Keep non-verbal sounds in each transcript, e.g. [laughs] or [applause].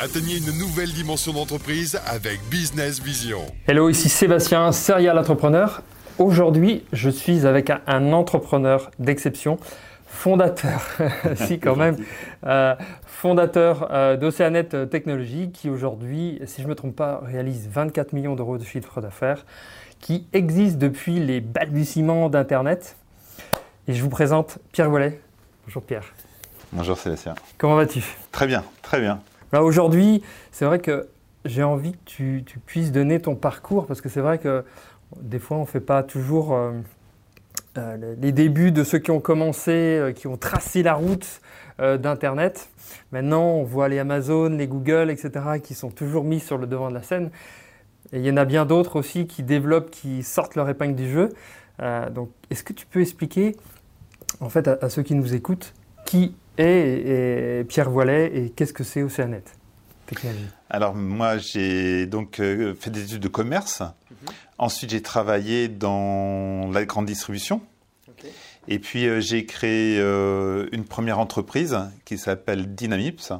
Atteignez une nouvelle dimension d'entreprise avec Business Vision. Hello, ici Sébastien, serial entrepreneur. Aujourd'hui, je suis avec un entrepreneur d'exception, fondateur, [laughs] si quand même, euh, fondateur euh, d'Océanet Technologies, qui aujourd'hui, si je ne me trompe pas, réalise 24 millions d'euros de chiffre d'affaires, qui existe depuis les balbutiements d'Internet. Et je vous présente Pierre Wallet. Bonjour Pierre. Bonjour Sébastien. Comment vas-tu? Très bien, très bien. Aujourd'hui, c'est vrai que j'ai envie que tu, puisses donner ton parcours parce que c'est vrai que des fois, on ne fait pas toujours euh, euh, les débuts de ceux qui ont commencé, euh, qui ont tracé la route d'Internet. Maintenant, on voit les Amazon, les Google, etc., qui sont toujours mis sur le devant de la scène. Et il y en a bien d'autres aussi qui développent, qui sortent leur épingle du jeu. donc, est-ce que tu peux expliquer, en fait, à, ceux qui nous écoutent, qui est Pierre Voilet et qu'est-ce que c'est Océanet Alors moi j'ai donc euh, fait des études de commerce. Mhm. Ensuite j'ai travaillé dans la grande distribution. Et puis euh, j'ai créé euh, une première entreprise qui s'appelle Dynamips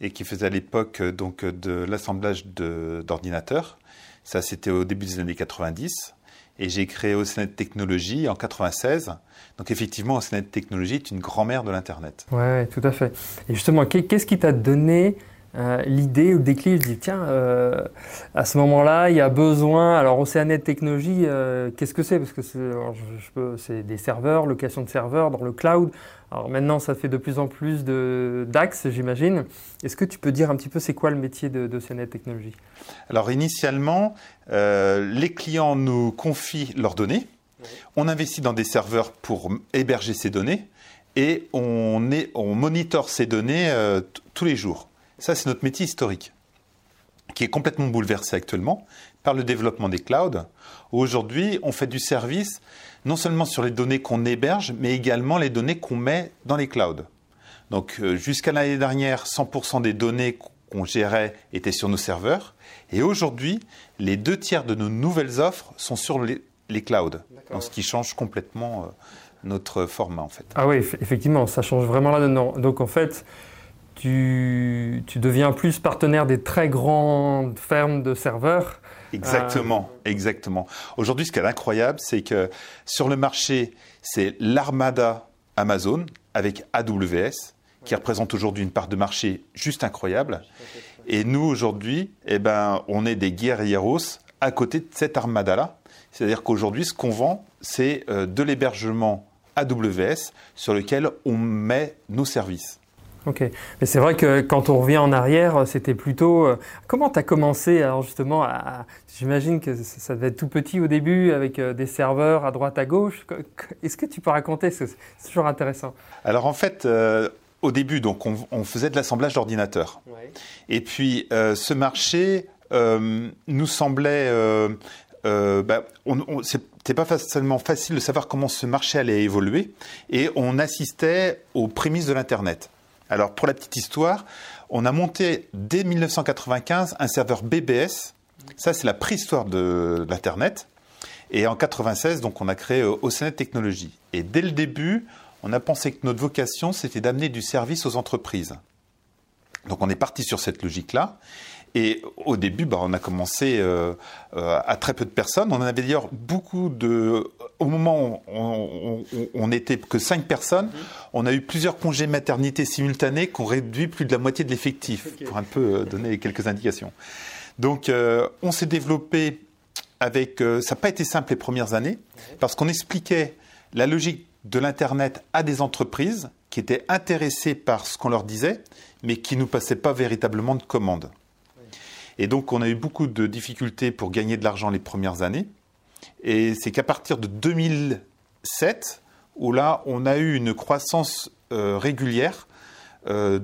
et qui faisait à l'époque donc de l'assemblage d'ordinateurs. Ça c'était au début des années 90 et j'ai créé Oceanet Technologies en 96. Donc effectivement, Oceanet Technologies est une grand-mère de l'Internet. Ouais, tout à fait. Et justement, qu'est-ce qui t'a donné euh, l'idée ou le déclic Je dis, tiens, euh, à ce moment-là, il y a besoin. Alors, Oceanet Technologies, euh, qu'est-ce que c'est? Parce que c'est des serveurs, location de serveurs dans le cloud. Alors maintenant, ça fait de plus en plus d'axes, j'imagine. Est-ce que tu peux dire un petit peu c'est quoi le métier d'Oceanet Technologies? Alors initialement, les clients nous confient leurs données. On investit dans des serveurs pour héberger ces données et on, est, on monitore ces données tous les jours. Ça, c'est notre métier historique, qui est complètement bouleversé actuellement par le développement des clouds. Aujourd'hui, on fait du service non seulement sur les données qu'on héberge, mais également les données qu'on met dans les clouds. Donc, euh, jusqu'à l'année dernière, 100% des données qu'on gérait étaient sur nos serveurs. Et aujourd'hui, les deux tiers de nos nouvelles offres sont sur les, clouds. ce qui change complètement euh, notre format, en fait. Ah oui, effectivement, ça change vraiment là-dedans. Donc, en fait, tu, deviens plus partenaire des très grandes fermes de serveurs. Exactement, euh, exactement. Aujourd'hui, ce qui est incroyable, c'est que sur le marché, c'est l'armada Amazon avec AWS qui représente aujourd'hui une part de marché juste incroyable. Et nous, aujourd'hui, eh ben, on est des guerrieros à côté de cette armada-là. C'est-à-dire qu'aujourd'hui, ce qu'on vend, c'est euh, de l'hébergement AWS sur lequel on met nos services. Ok, mais c'est vrai que quand on revient en arrière, c'était plutôt. Euh, comment tu as commencé alors justement à. J'imagine que ça devait être tout petit au début avec euh, des serveurs à droite à gauche. Est-ce que tu peux raconter C'est toujours intéressant. Alors en fait, euh, au début, donc on, faisait de l'assemblage d'ordinateurs. Et puis ce marché nous semblait. Bah, c'était pas facilement facile de savoir comment ce marché allait évoluer et on assistait aux prémices de l'Internet. Alors, pour la petite histoire, on a monté dès 1995 un serveur BBS. Ça, c'est la préhistoire de l'Internet. Et en 96, donc, on a créé euh, Oceanet Technologies. Et dès le début, on a pensé que notre vocation, c'était d'amener du service aux entreprises. Donc, on est parti sur cette logique-là. Et au début, bah, on a commencé euh, euh, à très peu de personnes. On en avait d'ailleurs beaucoup de. Au moment où on, n'était que cinq personnes, on a eu plusieurs congés maternité simultanés qui ont réduit plus de la moitié de l'effectif, pour un peu euh, donner quelques indications. Donc, on s'est développé avec. ça n'a pas été simple les premières années, parce qu'on expliquait la logique de l'Internet à des entreprises qui étaient intéressées par ce qu'on leur disait, mais qui ne nous passaient pas véritablement de commandes. Et donc, on a eu beaucoup de difficultés pour gagner de l'argent les premières années. Et c'est qu'à partir de 2007, où là, on a eu une croissance euh, régulière, euh,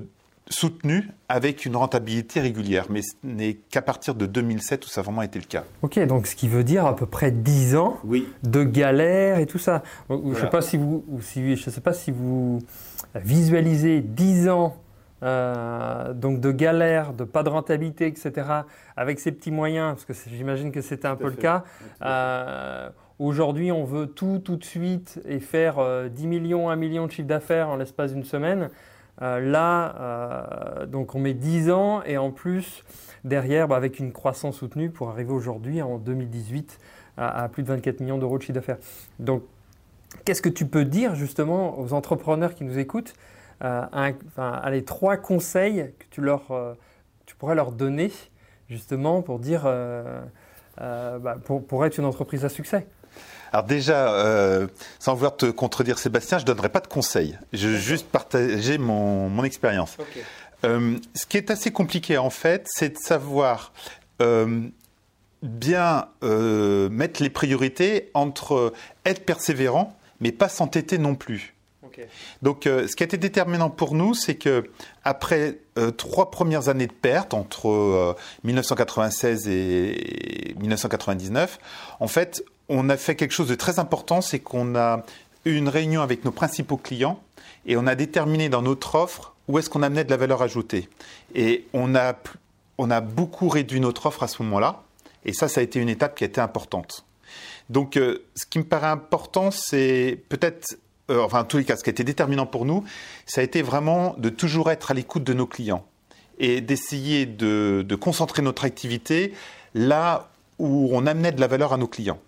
soutenue, avec une rentabilité régulière. Mais ce n'est qu'à partir de 2007 où ça a vraiment été le cas. Ok, donc ce qui veut dire à peu près 10 ans de galère et tout ça. Je ne sais, pas si vous, si, je sais pas si vous visualisez 10 ans euh, donc de galère, de pas de rentabilité, etc., avec ces petits moyens, parce que j'imagine que c'était un peu le cas. Euh, aujourd'hui, on veut tout tout de suite et faire 10 euh, millions, 1 million de chiffre d'affaires en l'espace d'une semaine. là, donc on met 10 ans et en plus, derrière, bah, avec une croissance soutenue pour arriver aujourd'hui, en 2018, à, plus de 24 millions d'euros de chiffre d'affaires. Donc, qu'est-ce que tu peux dire justement aux entrepreneurs qui nous écoutent un, les trois conseils que tu, leur, tu pourrais leur donner justement pour dire, bah, pour, pour être une entreprise à succès alors déjà, euh, sans vouloir te contredire Sébastien, je ne donnerai pas de conseils. Je vais juste partager mon, expérience. Euh, ce qui est assez compliqué en fait, c'est de savoir euh, bien mettre les priorités entre être persévérant, mais pas s'entêter non plus. Donc, ce qui a été déterminant pour nous, c'est que après trois premières années de perte entre 1996 et 1999, en fait, on a fait quelque chose de très important, c'est qu'on a eu une réunion avec nos principaux clients et on a déterminé dans notre offre où est-ce qu'on amenait de la valeur ajoutée. Et on a, on a beaucoup réduit notre offre à ce moment-là. Et ça, ça a été une étape qui a été importante. Donc, euh, ce qui me paraît important, c'est peut-être, euh, enfin, en tous les cas, ce qui a été déterminant pour nous, ça a été vraiment de toujours être à l'écoute de nos clients et d'essayer de, concentrer notre activité là où on amenait de la valeur à nos clients.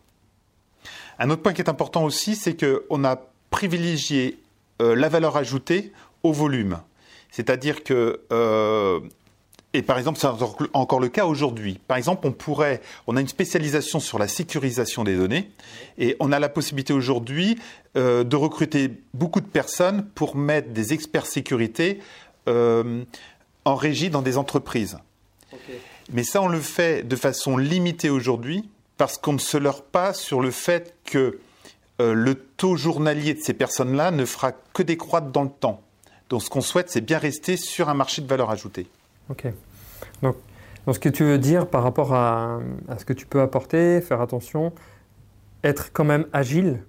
Un autre point qui est important aussi, c'est qu'on a privilégié euh, la valeur ajoutée au volume. C'est-à-dire que, euh, et par exemple, c'est encore le cas aujourd'hui. Par exemple, on pourrait, on a une spécialisation sur la sécurisation des données, et on a la possibilité aujourd'hui euh, de recruter beaucoup de personnes pour mettre des experts sécurité en régie dans des entreprises. Mais ça, on le fait de façon limitée aujourd'hui parce qu'on ne se leurre pas sur le fait que euh, le taux journalier de ces personnes-là ne fera que décroître dans le temps. Donc ce qu'on souhaite, c'est bien rester sur un marché de valeur ajoutée. Ok. Donc, ce que tu veux dire par rapport à, ce que tu peux apporter, faire attention, être quand même agile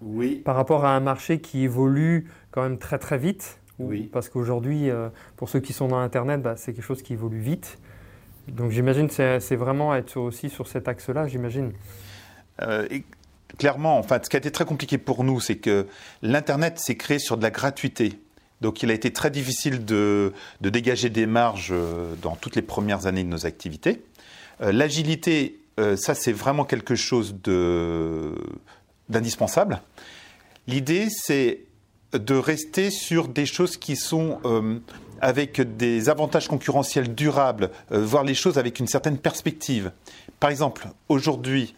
oui. par rapport à un marché qui évolue quand même très très vite. Oui. Parce qu'aujourd'hui, euh, pour ceux qui sont dans Internet, bah, c'est quelque chose qui évolue vite. Donc j'imagine que c'est vraiment être aussi sur cet axe-là, j'imagine. Euh, clairement, enfin, ce qui a été très compliqué pour nous, c'est que l'Internet s'est créé sur de la gratuité. Donc il a été très difficile de, dégager des marges euh, dans toutes les premières années de nos activités. Euh, l'agilité, ça c'est vraiment quelque chose d'indispensable. L'idée, c'est de rester sur des choses qui sont avec des avantages concurrentiels durables, euh, voir les choses avec une certaine perspective. Par exemple, aujourd'hui,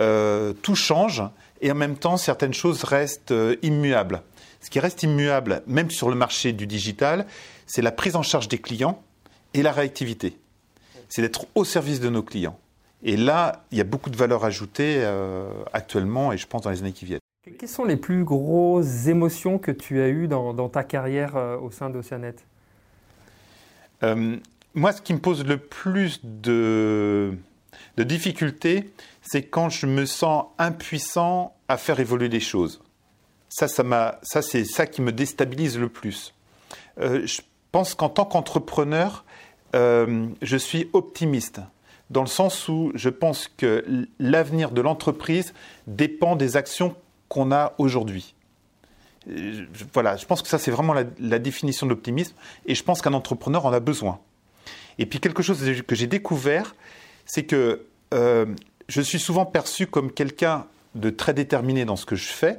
euh, tout change et en même temps, certaines choses restent euh, immuables. Ce qui reste immuable, même sur le marché du digital, c'est la prise en charge des clients et la réactivité. C'est d'être au service de nos clients. Et là, il y a beaucoup de valeur ajoutée actuellement et je pense dans les années qui viennent. Quelles sont les plus grosses émotions que tu as eues dans, dans ta carrière au sein d'Oceanet? Euh, moi, ce qui me pose le plus de, difficultés, c'est quand je me sens impuissant à faire évoluer les choses. Ça, ça, ça c'est ça qui me déstabilise le plus. Euh, je pense qu'en tant qu'entrepreneur, euh, je suis optimiste, dans le sens où je pense que l'avenir de l'entreprise dépend des actions qu'on a aujourd'hui voilà, je pense que ça, c'est vraiment la, définition de l'optimisme. Et je pense qu'un entrepreneur en a besoin. Et puis, quelque chose que j'ai découvert, c'est que euh, je suis souvent perçu comme quelqu'un de très déterminé dans ce que je fais.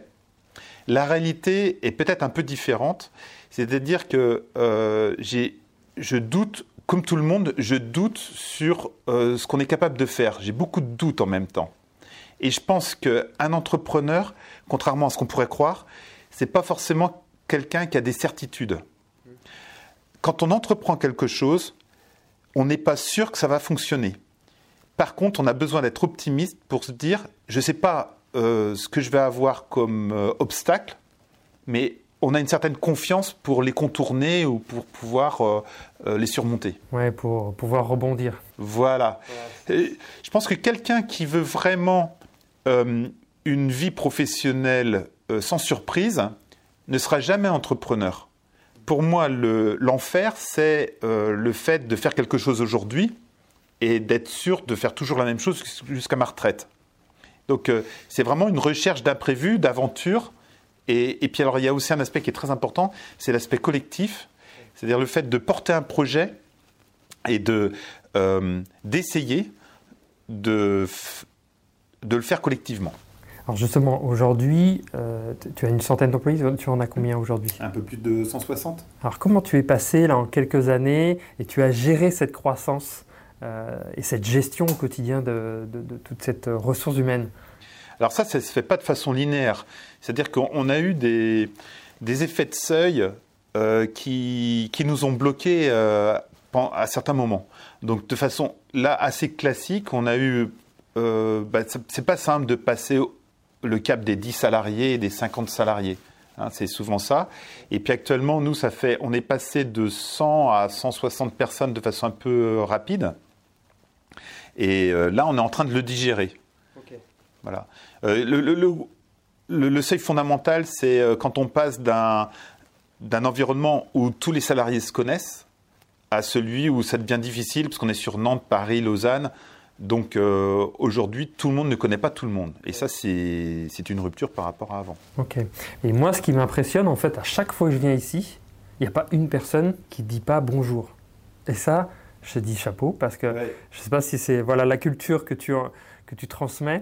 La réalité est peut-être un peu différente. C'est-à-dire que euh, je doute, comme tout le monde, je doute sur euh, ce qu'on est capable de faire. J'ai beaucoup de doutes en même temps. Et je pense qu'un entrepreneur, contrairement à ce qu'on pourrait croire, c'est pas forcément quelqu'un qui a des certitudes. Quand on entreprend quelque chose, on n'est pas sûr que ça va fonctionner. Par contre, on a besoin d'être optimiste pour se dire, je ne sais pas euh, ce que je vais avoir comme euh, obstacle, mais on a une certaine confiance pour les contourner ou pour pouvoir euh, les surmonter. Ouais, pour pouvoir rebondir. Voilà. Je pense que quelqu'un qui veut vraiment une vie professionnelle sans surprise, ne sera jamais entrepreneur. Pour moi, l'enfer, c'est le fait de faire quelque chose aujourd'hui et d'être sûr de faire toujours la même chose jusqu'à ma retraite. Donc, euh, c'est vraiment une recherche d'imprévu, d'aventure. Et, puis, alors, il y a aussi un aspect qui est très important, c'est l'aspect collectif. C'est-à-dire le fait de porter un projet et de d'essayer de, de le faire collectivement. Alors justement, aujourd'hui, euh, tu as une centaine d'employés, tu en as combien aujourd'hui? Un peu plus de 160. Alors comment tu es passé là en quelques années et tu as géré cette croissance? euh, et cette gestion au quotidien de, toute cette ressource humaine Alors ça, ça ne se fait pas de façon linéaire. C'est-à-dire qu'on a eu des, effets de seuil euh, qui, qui, nous ont bloqués à certains moments. Donc de façon là assez classique, on a eu bah, c'est pas simple de passer le cap des 10 salariés et des 50 salariés. Hein, c'est souvent ça. Et puis actuellement, nous, ça fait, on est passé de 100 à 160 personnes de façon un peu euh, rapide. Et euh, là, on est en train de le digérer. Voilà. Euh, le, seuil fondamental, c'est quand on passe d'un, d'un environnement où tous les salariés se connaissent à celui où ça devient difficile, parce qu'on est sur Nantes, Paris, Lausanne. Donc euh, aujourd'hui, tout le monde ne connaît pas tout le monde. Et ça, c'est une rupture par rapport à avant. Ok. Et moi, ce qui m'impressionne, en fait, à chaque fois que je viens ici, il n'y a pas une personne qui ne dit pas bonjour. Et ça, je dis chapeau, parce que je ne sais pas si c'est voilà, la culture que tu, que tu transmets.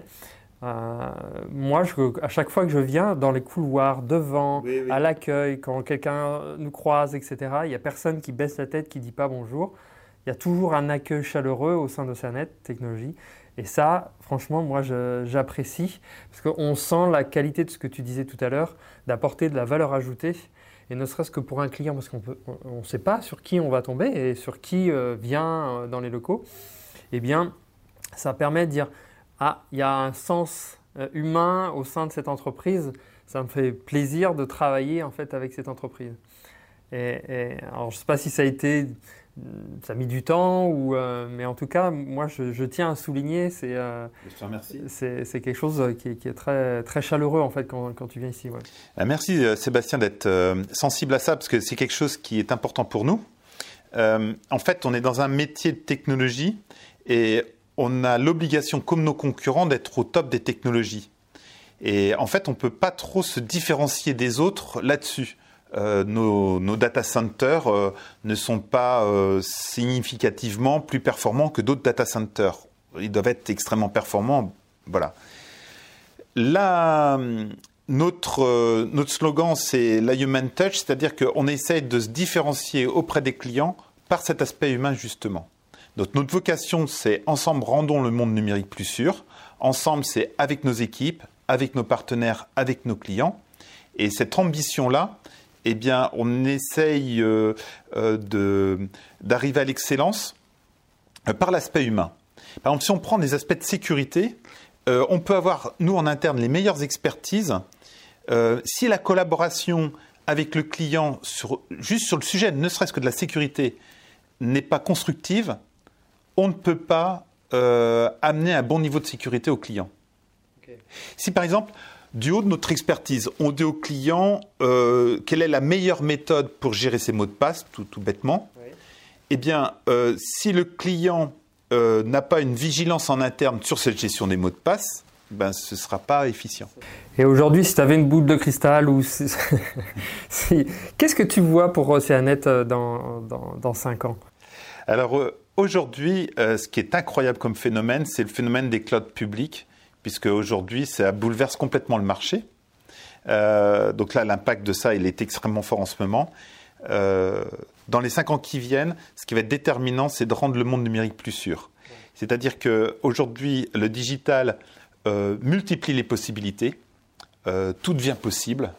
Euh, moi, à chaque fois que je viens dans les couloirs, devant, à l'accueil, quand quelqu'un nous croise, etc., il n'y a personne qui baisse la tête, qui ne dit pas bonjour il y a toujours un accueil chaleureux au sein d'Oceanet Technologies. Et ça, franchement, moi, j'apprécie parce qu'on sent la qualité de ce que tu disais tout à l'heure, d'apporter de la valeur ajoutée. Et ne serait-ce que pour un client, parce qu'on ne sait pas sur qui on va tomber et sur qui euh, vient euh, dans les locaux, eh bien, ça permet de dire Ah, il y a un sens euh, humain au sein de cette entreprise. Ça me fait plaisir de travailler en fait avec cette entreprise. Et alors, je ne sais pas si ça a été ça a mis du temps, ou, euh, mais en tout cas, moi, je, tiens à souligner, c'est euh, c'est quelque chose qui est, très, très chaleureux en fait quand, quand tu viens ici. Merci euh, Sébastien d'être sensible à ça, parce que c'est quelque chose qui est important pour nous. en fait, on est dans un métier de technologie et on a l'obligation, comme nos concurrents, d'être au top des technologies. Et en fait, on ne peut pas trop se différencier des autres là-dessus. Euh, nos, data centers euh, ne sont pas euh, significativement plus performants que d'autres data centers. Ils doivent être extrêmement performants. Voilà. Là, notre, notre slogan, c'est la human touch, c'est-à-dire qu'on essaye de se différencier auprès des clients par cet aspect humain, justement. Donc, notre vocation, c'est ensemble rendons le monde numérique plus sûr. Ensemble, c'est avec nos équipes, avec nos partenaires, avec nos clients. Et cette ambition-là, eh bien, on essaye euh, euh, d'arriver à l'excellence euh, par l'aspect humain. Par exemple, si on prend des aspects de sécurité, on peut avoir, nous en interne, les meilleures expertises. si la collaboration avec le client, juste sur le sujet, ne serait-ce que de la sécurité, n'est pas constructive, on ne peut pas amener un bon niveau de sécurité au client. Si par exemple, du haut de notre expertise, on dit aux clients euh, quelle est la meilleure méthode pour gérer ses mots de passe, tout, bêtement. Eh bien, euh, si le client euh, n'a pas une vigilance en interne sur cette gestion des mots de passe, ben, ce ne sera pas efficient. Et aujourd'hui, si tu avais une boule de cristal, ou [laughs] qu'est-ce que tu vois pour Oceanet dans, dans, dans 5 ans? Alors, aujourd'hui, ce qui est incroyable comme phénomène, c'est le phénomène des clouds publics puisque aujourd'hui, ça bouleverse complètement le marché. Euh, donc là, l'impact de ça, il est extrêmement fort en ce moment. Euh, dans les cinq ans qui viennent, ce qui va être déterminant, c'est de rendre le monde numérique plus sûr. C'est-à-dire qu'aujourd'hui, le digital euh, multiplie les possibilités, tout devient possible.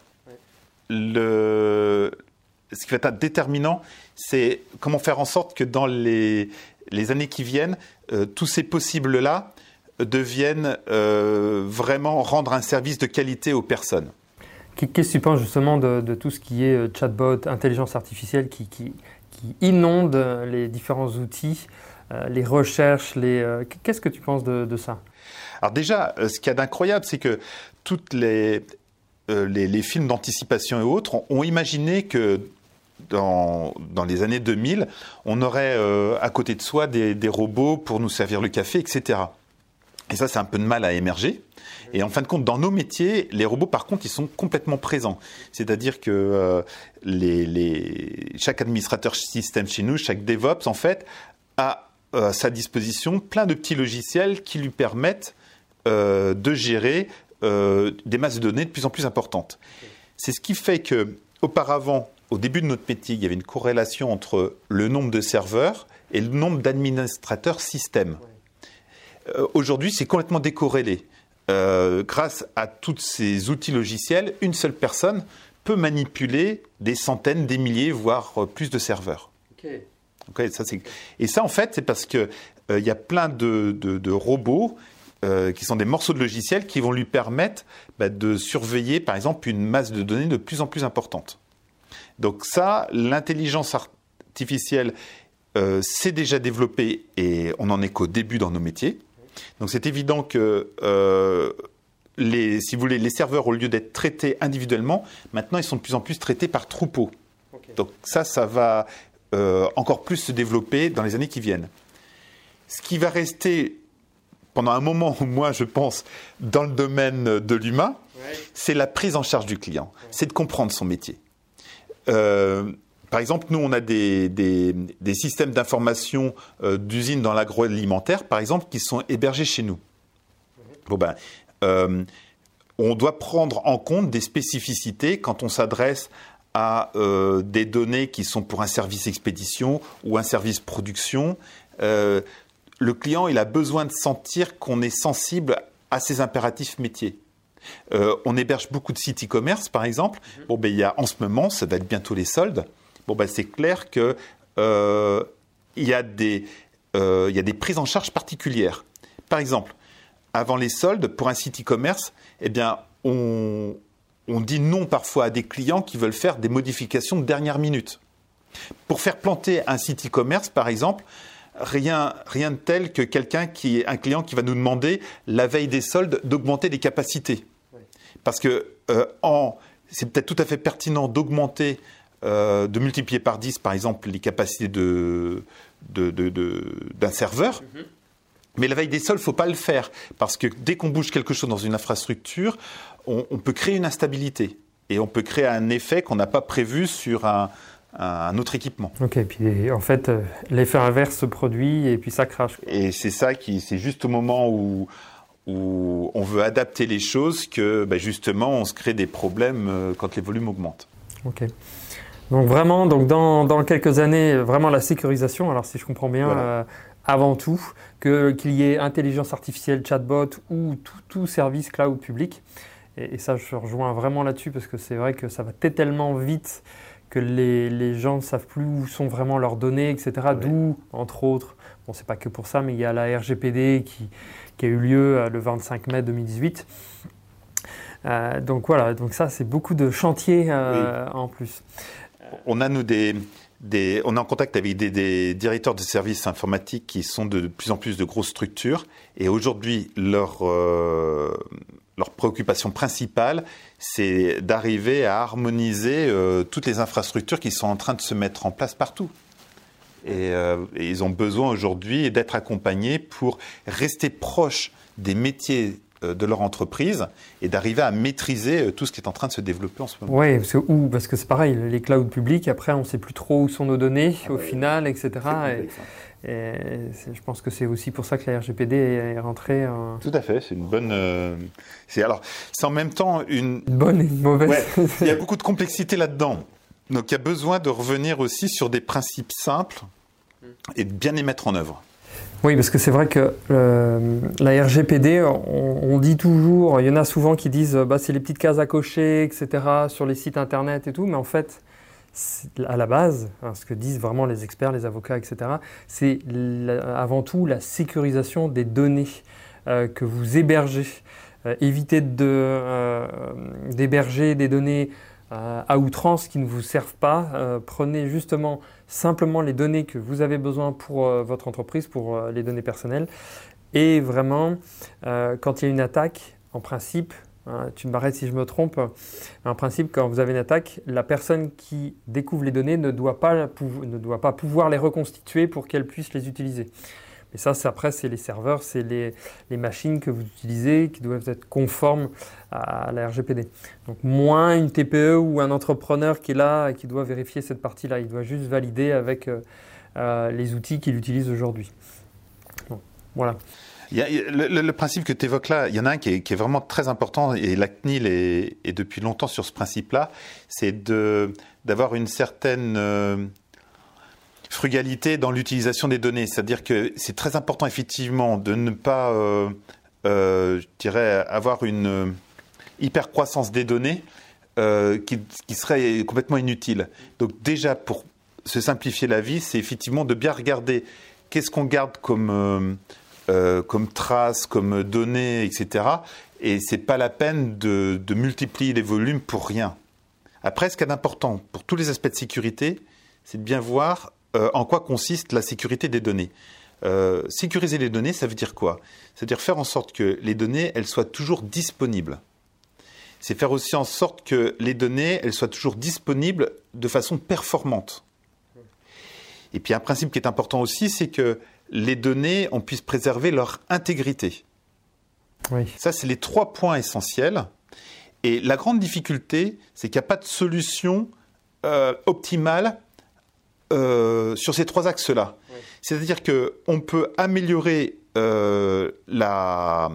Le, ce qui va être déterminant, c'est comment faire en sorte que dans les années qui viennent, tous ces possibles-là deviennent euh, vraiment rendre un service de qualité aux personnes. Qu'est-ce que tu penses justement de, tout ce qui est euh, chatbot, intelligence artificielle qui, qui, inonde les différents outils, euh, les recherches les, Qu'est-ce que tu penses de, ça? Alors déjà, ce qu'il y a d'incroyable, c'est que toutes les, les, films d'anticipation et autres ont, imaginé que dans, dans, les années 2000, on aurait à côté de soi des, des robots pour nous servir le café, etc. Et ça, c'est un peu de mal à émerger. Et en fin de compte, dans nos métiers, les robots, par contre, ils sont complètement présents. C'est-à-dire que euh, chaque administrateur système chez nous, chaque DevOps, en fait, a euh, à sa disposition plein de petits logiciels qui lui permettent euh, de gérer des masses de données de plus en plus importantes. C'est ce qui fait que, auparavant, au début de notre métier, il y avait une corrélation entre le nombre de serveurs et le nombre d'administrateurs système. Aujourd'hui, c'est complètement décorrélé. Euh, grâce à tous ces outils logiciels, une seule personne peut manipuler des centaines, des milliers, voire euh, plus de serveurs. ça, et ça, en fait, c'est parce qu'il euh, y a plein de, robots qui sont des morceaux de logiciels qui vont lui permettre bah, de surveiller, par exemple, une masse de données de plus en plus importante. Donc ça, l'intelligence artificielle s'est déjà développée et on n'en est qu'au début dans nos métiers. Donc c'est évident que euh, les, si vous voulez, les serveurs, au lieu d'être traités individuellement, maintenant ils sont de plus en plus traités par troupeaux. Donc ça, ça va euh, encore plus se développer dans les années qui viennent. Ce qui va rester pendant un moment, [laughs] moi je pense, dans le domaine de l'humain, c'est la prise en charge du client. C'est de comprendre son métier. Euh, par exemple, nous, on a des, systèmes d'information euh, d'usines dans l'agroalimentaire, par exemple, qui sont hébergés chez nous. Bon ben, euh, on doit prendre en compte des spécificités quand on s'adresse à euh, des données qui sont pour un service expédition ou un service production. le client, il a besoin de sentir qu'on est sensible à ses impératifs métiers. on héberge beaucoup de sites e-commerce, par exemple. Bon, ben, il y a en ce moment, ça va être bientôt les soldes bon, ben, c'est clair qu'il euh, y, a des, euh, y a des prises en charge particulières. Par exemple, avant les soldes, pour un site e-commerce, eh bien, on, on dit non parfois à des clients qui veulent faire des modifications de dernière minute. Pour faire planter un site e-commerce, par exemple, rien, rien de tel que quelqu'un qui est un client qui va nous demander la veille des soldes d'augmenter les capacités. Parce que euh, c'est peut-être tout à fait pertinent d'augmenter euh, de multiplier par 10, par exemple, les capacités d'un de, serveur. Mhm. Mais la veille des sols, il ne faut pas le faire, parce que dès qu'on bouge quelque chose dans une infrastructure, on, peut créer une instabilité. Et on peut créer un effet qu'on n'a pas prévu sur un, autre équipement. Ok, et puis en fait, euh, l'effet inverse se produit et puis ça crache. Et c'est ça qui, c'est juste au moment où, où on veut adapter les choses que bah, justement on se crée des problèmes euh, quand les volumes augmentent. Ok. Donc vraiment, donc dans, quelques années, vraiment la sécurisation, alors si je comprends bien, euh, avant tout, qu'il y ait intelligence artificielle, chatbot ou tout, service cloud public. Et, ça, je rejoins vraiment là-dessus parce que c'est vrai que ça va tellement vite que les, gens ne savent plus où sont vraiment leurs données, etc. D'où, entre autres, bon, c'est pas que pour ça, mais il y a la RGPD qui, a eu lieu euh, le 25 mai 2018. Euh, donc voilà, donc ça c'est beaucoup de chantiers en plus on a nous des, on est en contact avec des, directeurs de services informatiques qui sont de plus en plus de grosses structures et aujourd'hui leur euh, leur préoccupation principale, c'est d'arriver à harmoniser euh, toutes les infrastructures qui sont en train de se mettre en place partout. Et, euh, et ils ont besoin aujourd'hui d'être accompagnés pour rester proches des métiers euh, de leur entreprise et d'arriver à maîtriser euh, tout ce qui est en train de se développer en ce moment. Oui, parce que, parce que c'est pareil, les clouds publics, après on ne sait plus trop où sont nos données ah au final, etc. Et, je pense que c'est aussi pour ça que la RGPD est rentrée. Tout à fait, c'est une bonne. Euh, c'est alors, c'est en même temps une. bonne et une mauvaise. [laughs] il y a beaucoup de complexité là-dedans. Donc il y a besoin de revenir aussi sur des principes simples et de bien les mettre en œuvre. Oui, parce que c'est vrai que euh, la RGPD, on, dit toujours, il y en a souvent qui disent bah, c'est les petites cases à cocher, etc., sur les sites internet et tout, mais en fait, à la base, hein, ce que disent vraiment les experts, les avocats, etc., c'est avant tout la sécurisation des données euh, que vous hébergez. Euh, évitez d'héberger des données à outrance qui ne vous servent pas. prenez justement simplement les données que vous avez besoin pour euh, votre entreprise, pour euh, les données personnelles. Et vraiment, euh, quand il y a une attaque, en principe, hein, tu m'arrêtes si je me trompe, en principe, quand vous avez une attaque, la personne qui découvre les données ne doit pas, ne doit pas pouvoir les reconstituer pour qu'elle puisse les utiliser. Mais ça, après, c'est les serveurs, c'est les, machines que vous utilisez qui doivent être conformes à la RGPD. Donc moins une TPE ou un entrepreneur qui est là et qui doit vérifier cette partie-là. Il doit juste valider avec les outils qu'il utilise aujourd'hui. voilà le, principe que tu évoques là, il y en a un qui est, vraiment très important, et la CNIL est, depuis longtemps sur ce principe-là, c'est d'avoir une certaine euh, frugalité dans l'utilisation des données. C'est-à-dire que c'est très important, effectivement, de ne pas, euh, euh, je dirais, avoir une hyper-croissance des données qui, serait complètement inutile. Donc déjà, pour se simplifier la vie, c'est effectivement de bien regarder qu'est-ce qu'on garde comme euh, comme traces, comme données, etc. Et c'est pas la peine de, multiplier les volumes pour rien. Après, ce qui est important pour tous les aspects de sécurité, c'est de bien voir euh, en quoi consiste la sécurité des données. Euh, sécuriser les données, ça veut dire quoi? C'est-à-dire faire en sorte que les données, elles soient toujours disponibles. C'est faire aussi en sorte que les données, elles soient toujours disponibles de façon performante. Et puis un principe qui est important aussi, c'est que les données, on puisse préserver leur intégrité. Ça, c'est les trois points essentiels. Et la grande difficulté, c'est qu'il n'y a pas de solution euh, optimale euh, sur ces trois axes-là. C'est-à-dire qu'on peut améliorer euh, la,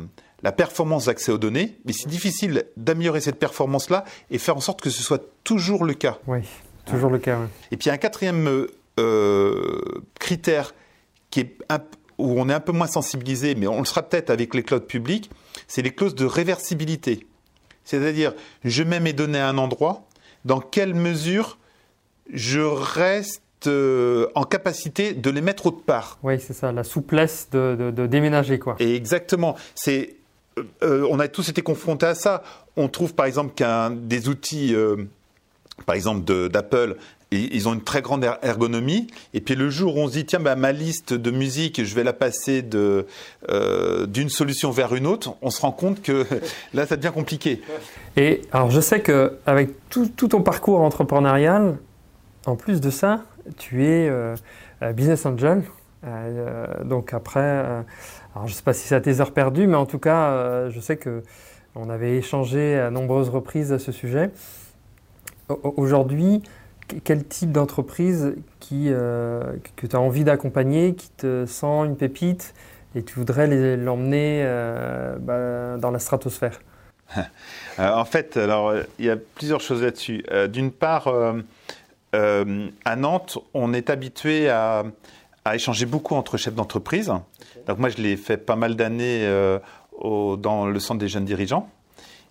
performance d'accès aux données, mais c'est difficile d'améliorer cette performance-là et faire en sorte que ce soit toujours le cas. Oui, toujours le cas. Et puis un quatrième critère où on est un peu moins sensibilisé, mais on le sera peut-être avec les clouds publics, c'est les clauses de réversibilité. C'est-à-dire, je mets mes données à un endroit, dans quelle mesure je reste euh, en capacité de les mettre autre part. Oui, c'est ça, la souplesse de, déménager. Quoi. Et exactement. C'est, euh, euh, on a tous été confrontés à ça. On trouve par exemple qu'un des outils, par exemple d'Apple, ils ont une très grande er-, ergonomie. Et puis le jour où on se dit, tiens, bah, ma liste de musique, je vais la passer de, euh, d'une solution vers une autre, on se rend compte que [laughs] là, ça devient compliqué. Et alors, je sais qu'avec tout, tout ton parcours entrepreneurial, en plus de ça, tu es euh, business angel. Euh, donc après, alors je ne sais pas si c'est à tes heures perdues, mais en tout cas, je sais que on avait échangé à nombreuses reprises à ce sujet. Aujourd'hui, quel type d'entreprise euh, que tu as envie d'accompagner, qui te sent une pépite et tu voudrais l'emmener euh, bah, dans la stratosphère? [laughs] Euh, En fait, alors il y a plusieurs choses là-dessus. D'une part, à Nantes, on est habitué à, à échanger beaucoup entre chefs d'entreprise. Donc moi, je l'ai fait pas mal d'années dans le centre des jeunes dirigeants.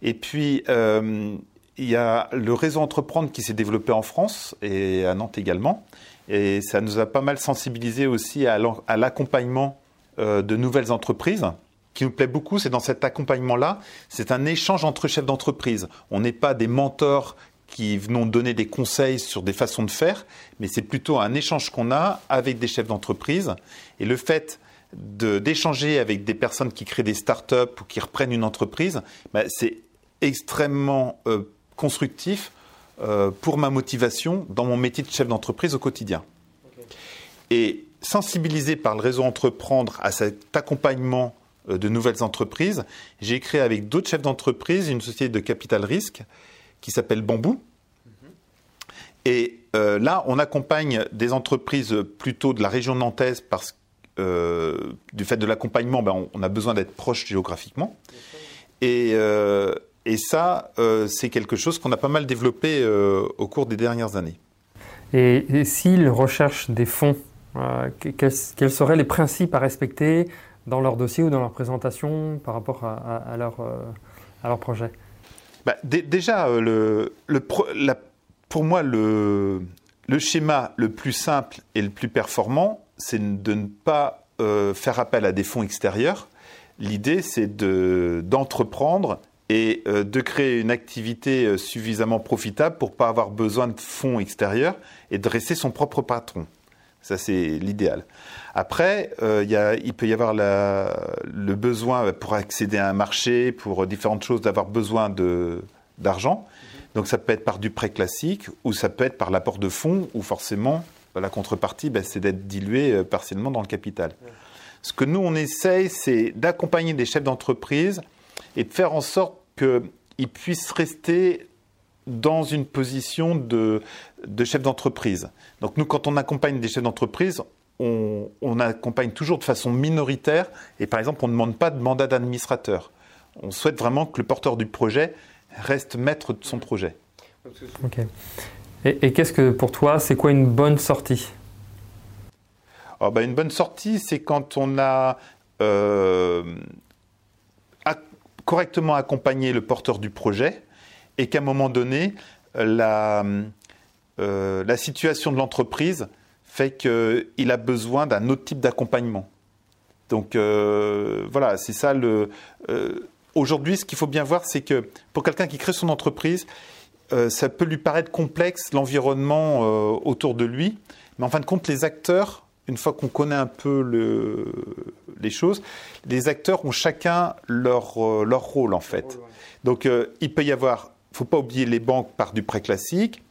Et puis, il y a le réseau Entreprendre qui s'est développé en France et à Nantes également. Et ça nous a pas mal sensibilisé aussi à l'accompagnement euh, de nouvelles entreprises. Ce qui nous plaît beaucoup, c'est dans cet accompagnement-là, c'est un échange entre chefs d'entreprise. On n'est pas des mentors qui venons donner des conseils sur des façons de faire, mais c'est plutôt un échange qu'on a avec des chefs d'entreprise. Et le fait d'échanger avec des personnes qui créent des startups ou qui reprennent une entreprise, bah, c'est extrêmement euh, constructif euh, pour ma motivation dans mon métier de chef d'entreprise au quotidien. Et sensibilisé par le réseau Entreprendre à cet accompagnement euh, de nouvelles entreprises, j'ai créé avec d'autres chefs d'entreprise une société de capital risque qui s'appelle Bambou. Et euh, là, on accompagne des entreprises plutôt de la région nantaise parce que du fait de l'accompagnement, ben, on, a besoin d'être proche géographiquement. Et, et ça, euh, c'est quelque chose qu'on a pas mal développé euh, au cours des dernières années. Et, s'ils recherchent des fonds, euh, quels, seraient les principes à respecter dans leur dossier ou dans leur présentation par rapport à leur, projet? Bah, Déjà, le pour moi, le, schéma le plus simple et le plus performant, c'est de ne pas faire appel à des fonds extérieurs. L'idée, c'est d'entreprendre et euh, de créer une activité euh, suffisamment profitable pour pas avoir besoin de fonds extérieurs et de rester son propre patron. Ça, c'est l'idéal. Après, euh, il peut y avoir le besoin pour accéder à un marché, pour différentes choses, d'avoir besoin d'argent. Donc ça peut être par du prêt classique ou ça peut être par l'apport de fonds où forcément la contrepartie, ben, c'est d'être dilué partiellement dans le capital. Ce que nous, on essaye, c'est d'accompagner des chefs d'entreprise et de faire en sorte qu'ils puissent rester dans une position de, de chef d'entreprise. Donc nous, quand on accompagne des chefs d'entreprise, on, accompagne toujours de façon minoritaire et par exemple, on ne demande pas de mandat d'administrateur. On souhaite vraiment que le porteur du projet reste maître de son projet. Ok. Et, qu'est-ce que pour toi, c'est quoi une bonne sortie? Oh ben, Une bonne sortie, c'est quand on a euh, correctement accompagné le porteur du projet et qu'à un moment donné, la, euh, la situation de l'entreprise fait qu'il a besoin d'un autre type d'accompagnement. Donc euh, voilà, c'est ça le. Aujourd'hui, ce qu'il faut bien voir, c'est que pour quelqu'un qui crée son entreprise, euh, ça peut lui paraître complexe, l'environnement euh, autour de lui, mais en fin de compte, les acteurs, une fois qu'on connaît un peu les choses, les acteurs ont chacun leur, euh, leur rôle en fait. Donc il peut y avoir, ne faut pas oublier les banques par du prêt classique,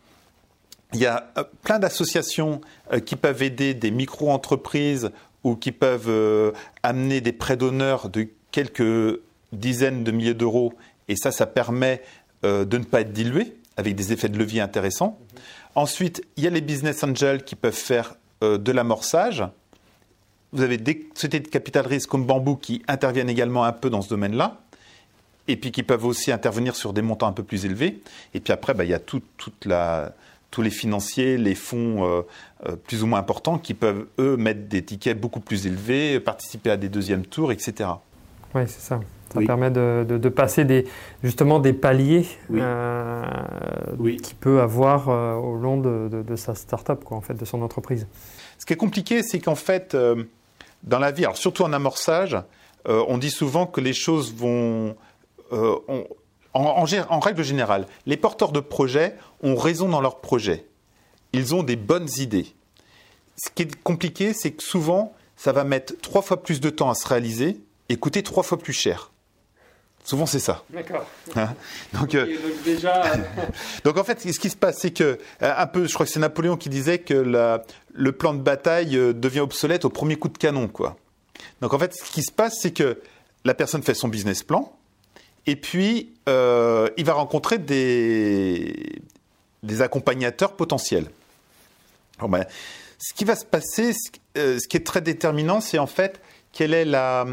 il y a plein d'associations qui peuvent aider des micro-entreprises ou qui peuvent amener des prêts d'honneur de quelques dizaines de milliers d'euros et ça, ça permet de ne pas être dilué avec des effets de levier intéressants. Ensuite, il y a les business angels qui peuvent faire euh, de l'amorçage. Vous avez des sociétés de capital risque comme Bambou qui interviennent également un peu dans ce domaine-là, et puis qui peuvent aussi intervenir sur des montants un peu plus élevés. Et puis après, bah, il y a toute la, tous les financiers, les fonds euh, euh, plus ou moins importants qui peuvent, eux, mettre des tickets beaucoup plus élevés, participer à des deuxièmes tours, etc. Oui, c'est ça. Ça permet de, passer des, justement des paliers euh, qu'il peut avoir euh, au long de, sa start-up, quoi, en fait, de son entreprise. Ce qui est compliqué, c'est qu'en fait, euh, dans la vie, alors surtout en amorçage, on dit souvent que les choses vont. En, en, règle générale, les porteurs de projets ont raison dans leurs projets. Ils ont des bonnes idées. Ce qui est compliqué, c'est que souvent, ça va mettre trois fois plus de temps à se réaliser et coûter trois fois plus cher. Souvent, c'est ça. D'accord. Hein donc, euh, donc, déjà... [laughs] donc, en fait, ce qui se passe, c'est que, euh, un peu, je crois que c'est Napoléon qui disait que la, le plan de bataille euh, devient obsolète au premier coup de canon, quoi. Donc, en fait, ce qui se passe, c'est que la personne fait son business plan, et puis euh, il va rencontrer des, des accompagnateurs potentiels. ben, ce qui va se passer, ce qui est très déterminant, c'est en fait quelle est la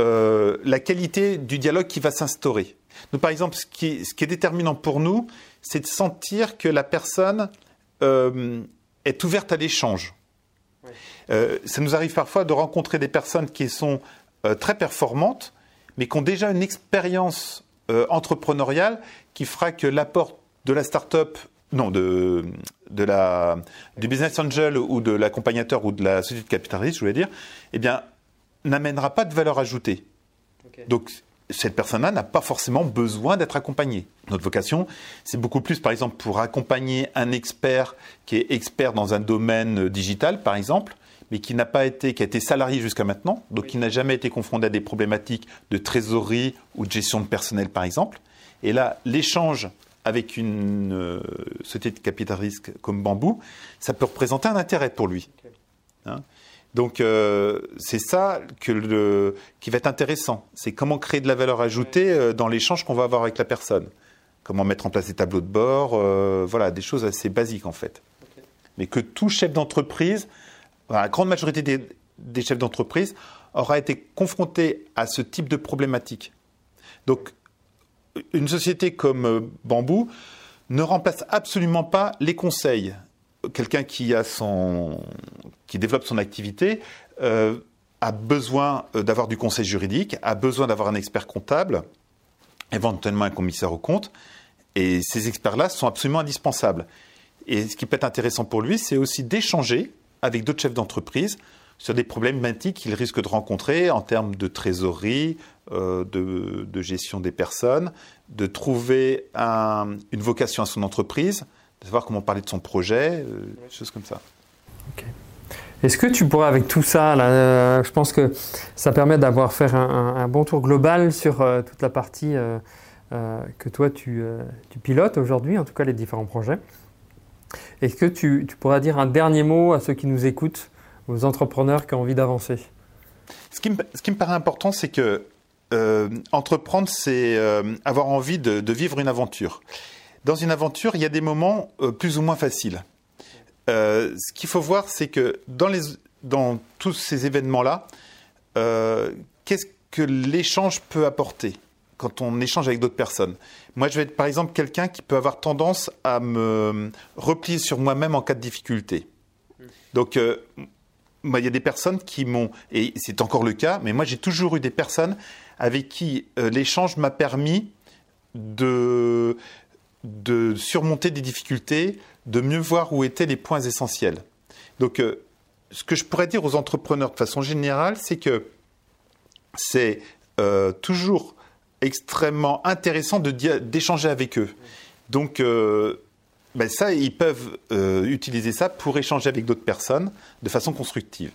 euh, la qualité du dialogue qui va s'instaurer. par exemple, ce qui, est déterminant pour nous, c'est de sentir que la personne euh, est ouverte à l'échange. Euh, ça nous arrive parfois de rencontrer des personnes qui sont très performantes, mais qui ont déjà une expérience entrepreneuriale qui fera que l'apport de la start-up non, de, la, du business angel ou de l'accompagnateur ou de la société de capitaliste, je voulais dire, eh bien, n'amènera pas de valeur ajoutée. Donc, cette personne-là n'a pas forcément besoin d'être accompagnée. Notre vocation, c'est beaucoup plus, par exemple, pour accompagner un expert qui est expert dans un domaine digital, par exemple, mais qui n'a pas été, qui a été salarié jusqu'à maintenant, donc qui n'a jamais été confronté à des problématiques de trésorerie ou de gestion de personnel, par exemple. Et là, l'échange avec une euh, société de capital risque comme Bambou, ça peut représenter un intérêt pour lui. Hein donc euh, c'est ça que qui va être intéressant. C'est comment créer de la valeur ajoutée euh, dans l'échange qu'on va avoir avec la personne. Comment mettre en place des tableaux de bord, voilà, des choses assez basiques en fait. Mais que tout chef d'entreprise, la grande majorité des, chefs d'entreprise, aura été confronté à ce type de problématique. Donc une société comme Bambou ne remplace absolument pas les conseils quelqu'un qui qui développe son activité euh, a besoin euh, d'avoir du conseil juridique, a besoin d'avoir un expert comptable, éventuellement un commissaire au compte, et ces experts-là sont absolument indispensables. Et ce qui peut être intéressant pour lui, c'est aussi d'échanger avec d'autres chefs d'entreprise sur des problématiques qu'il risque de rencontrer en termes de trésorerie, euh, de, gestion des personnes, de trouver une vocation à son entreprise, de savoir comment parler de son projet, euh, des choses comme ça. Est-ce que tu pourrais, avec tout ça, euh, je pense que ça permet d'avoir fait un, bon tour global sur toute la partie que toi tu pilotes aujourd'hui, en tout cas les différents projets. Est-ce que tu, pourrais dire un dernier mot à ceux qui nous écoutent, aux entrepreneurs qui ont envie d'avancer? Ce, qui me, paraît important, c'est que euh, entreprendre, c'est euh, avoir envie de, vivre une aventure. Dans une aventure, il y a des moments euh, plus ou moins faciles. Ce qu'il faut voir, c'est que dans tous ces événements-là, qu'est-ce que l'échange peut apporter? Quand on échange avec d'autres personnes. Moi, je vais être par exemple quelqu'un qui peut avoir tendance à me replier sur moi-même en cas de difficulté. Donc, euh, il y a des personnes qui m'ont, et c'est encore le cas, mais moi j'ai toujours eu des personnes avec qui euh, l'échange m'a permis de, de surmonter des difficultés, de mieux voir où étaient les points essentiels. Donc, euh, ce que je pourrais dire aux entrepreneurs de façon générale, c'est que c'est euh, toujours extrêmement intéressant d'échanger avec eux. Donc, euh, ben ça, ils peuvent euh, utiliser ça pour échanger avec d'autres personnes de façon constructive.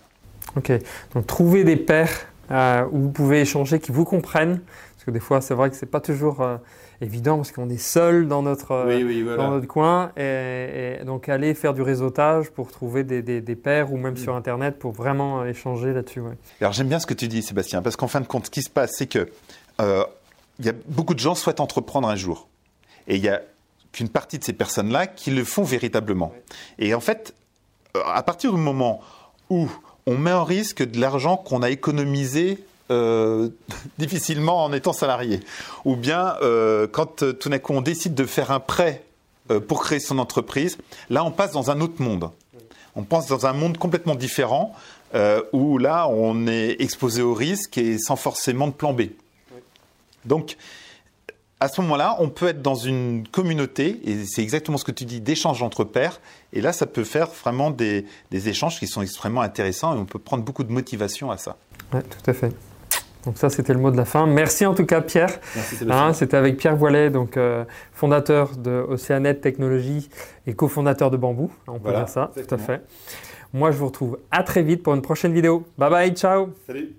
Ok, donc trouver des pairs euh, où vous pouvez échanger, qui vous comprennent, parce que des fois, c'est vrai que c'est pas toujours euh, évident parce qu'on est seul dans notre, oui, oui, voilà. dans notre coin, et, et, donc aller faire du réseautage pour trouver des, des, des pairs ou même mmh. sur Internet pour vraiment échanger là-dessus. Ouais. Alors j'aime bien ce que tu dis, Sébastien, parce qu'en fin de compte, ce qui se passe, c'est que euh, il y a beaucoup de gens souhaitent entreprendre un jour, et il y a qu'une partie de ces personnes-là qui le font véritablement. Et en fait, à partir du moment où on met en risque de l'argent qu'on a économisé euh, [laughs] difficilement en étant salarié, ou bien euh, quand euh, tout d'un coup on décide de faire un prêt euh, pour créer son entreprise, là on passe dans un autre monde. On passe dans un monde complètement différent euh, où là on est exposé au risque et sans forcément de plan B. Donc à ce moment-là, on peut être dans une communauté, et c'est exactement ce que tu dis, d'échanges entre pairs, et là, ça peut faire vraiment des, des, échanges qui sont extrêmement intéressants, et on peut prendre beaucoup de motivation à ça. Oui, tout à fait. Donc ça, c'était le mot de la fin. Merci en tout cas, Pierre. Hein, c'était avec Pierre Voilet, donc euh, fondateur de Océanet Technologies et cofondateur de Bambou. On peut voilà, dire ça, exactement. tout à fait. Moi, je vous retrouve à très vite pour une prochaine vidéo. Bye bye, ciao Salut